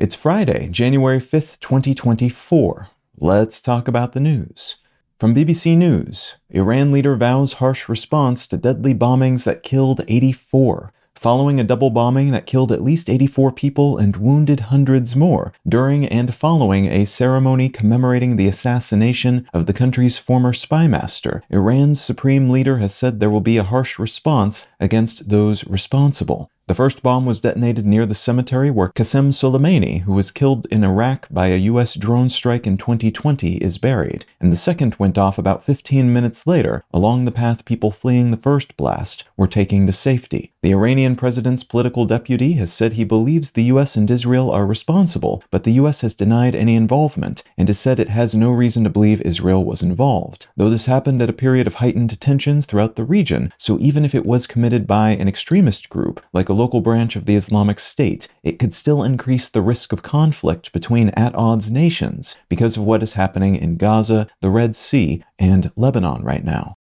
It's Friday, January 5th, 2024. Let's talk about the news. From BBC News, Iran leader vows harsh response to deadly bombings that killed 84 following a double bombing that killed at least 84 people and wounded hundreds more during and following a ceremony commemorating the assassination of the country's former spy master. Iran's supreme leader has said there will be a harsh response against those responsible. The first bomb was detonated near the cemetery where Qasem Soleimani, who was killed in Iraq by a U.S. drone strike in 2020, is buried, and the second went off about 15 minutes later along the path people fleeing the first blast were taking to safety. The Iranian president's political deputy has said he believes the U.S. and Israel are responsible, but the U.S. has denied any involvement and has said it has no reason to believe Israel was involved. Though this happened at a period of heightened tensions throughout the region, so even if it was committed by an extremist group, like a local branch of the Islamic State, it could still increase the risk of conflict between at odds nations because of what is happening in Gaza, the Red Sea, and Lebanon right now.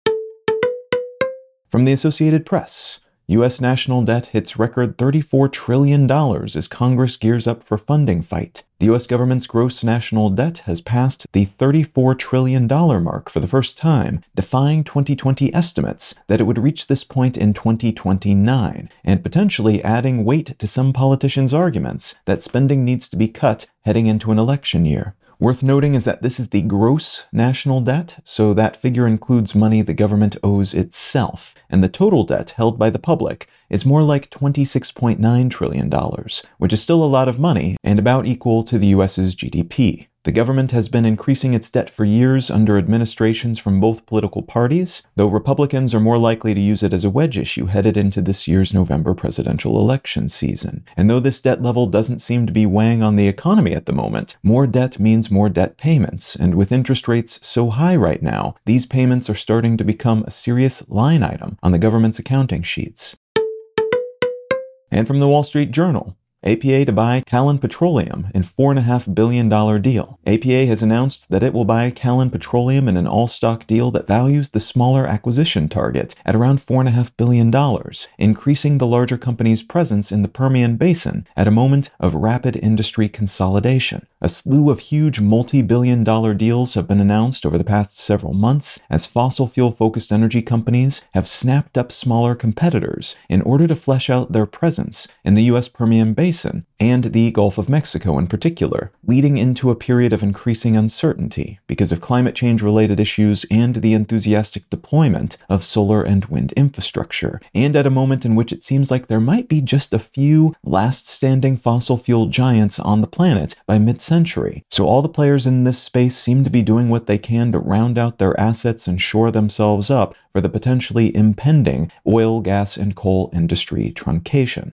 From the Associated Press, U.S. national debt hits record $34 trillion as Congress gears up for funding fight. The U.S. government's gross national debt has passed the $34 trillion mark for the first time, defying 2020 estimates that it would reach this point in 2029, and potentially adding weight to some politicians' arguments that spending needs to be cut heading into an election year. Worth noting is that this is the gross national debt, so that figure includes money the government owes itself, and the total debt held by the public is more like $26.9 trillion, which is still a lot of money and about equal to the US's GDP. The government has been increasing its debt for years under administrations from both political parties, though Republicans are more likely to use it as a wedge issue headed into this year's November presidential election season. And though this debt level doesn't seem to be weighing on the economy at the moment, more debt means more debt payments, and with interest rates so high right now, these payments are starting to become a serious line item on the government's accounting sheets. And from the Wall Street Journal, APA to buy Callon Petroleum in $4.5 billion deal. APA has announced that it will buy Callon Petroleum in an all stock deal that values the smaller acquisition target at around $4.5 billion, increasing the larger company's presence in the Permian Basin at a moment of rapid industry consolidation. A slew of huge multi billion dollar deals have been announced over the past several months as fossil fuel focused energy companies have snapped up smaller competitors in order to flesh out their presence in the U.S. Permian Basin Basin and the Gulf of Mexico in particular, leading into a period of increasing uncertainty because of climate change related issues and the enthusiastic deployment of solar and wind infrastructure, and at a moment in which it seems like there might be just a few last standing fossil fuel giants on the planet by mid century. So all the players in this space seem to be doing what they can to round out their assets and shore themselves up for the potentially impending oil, gas, and coal industry truncation.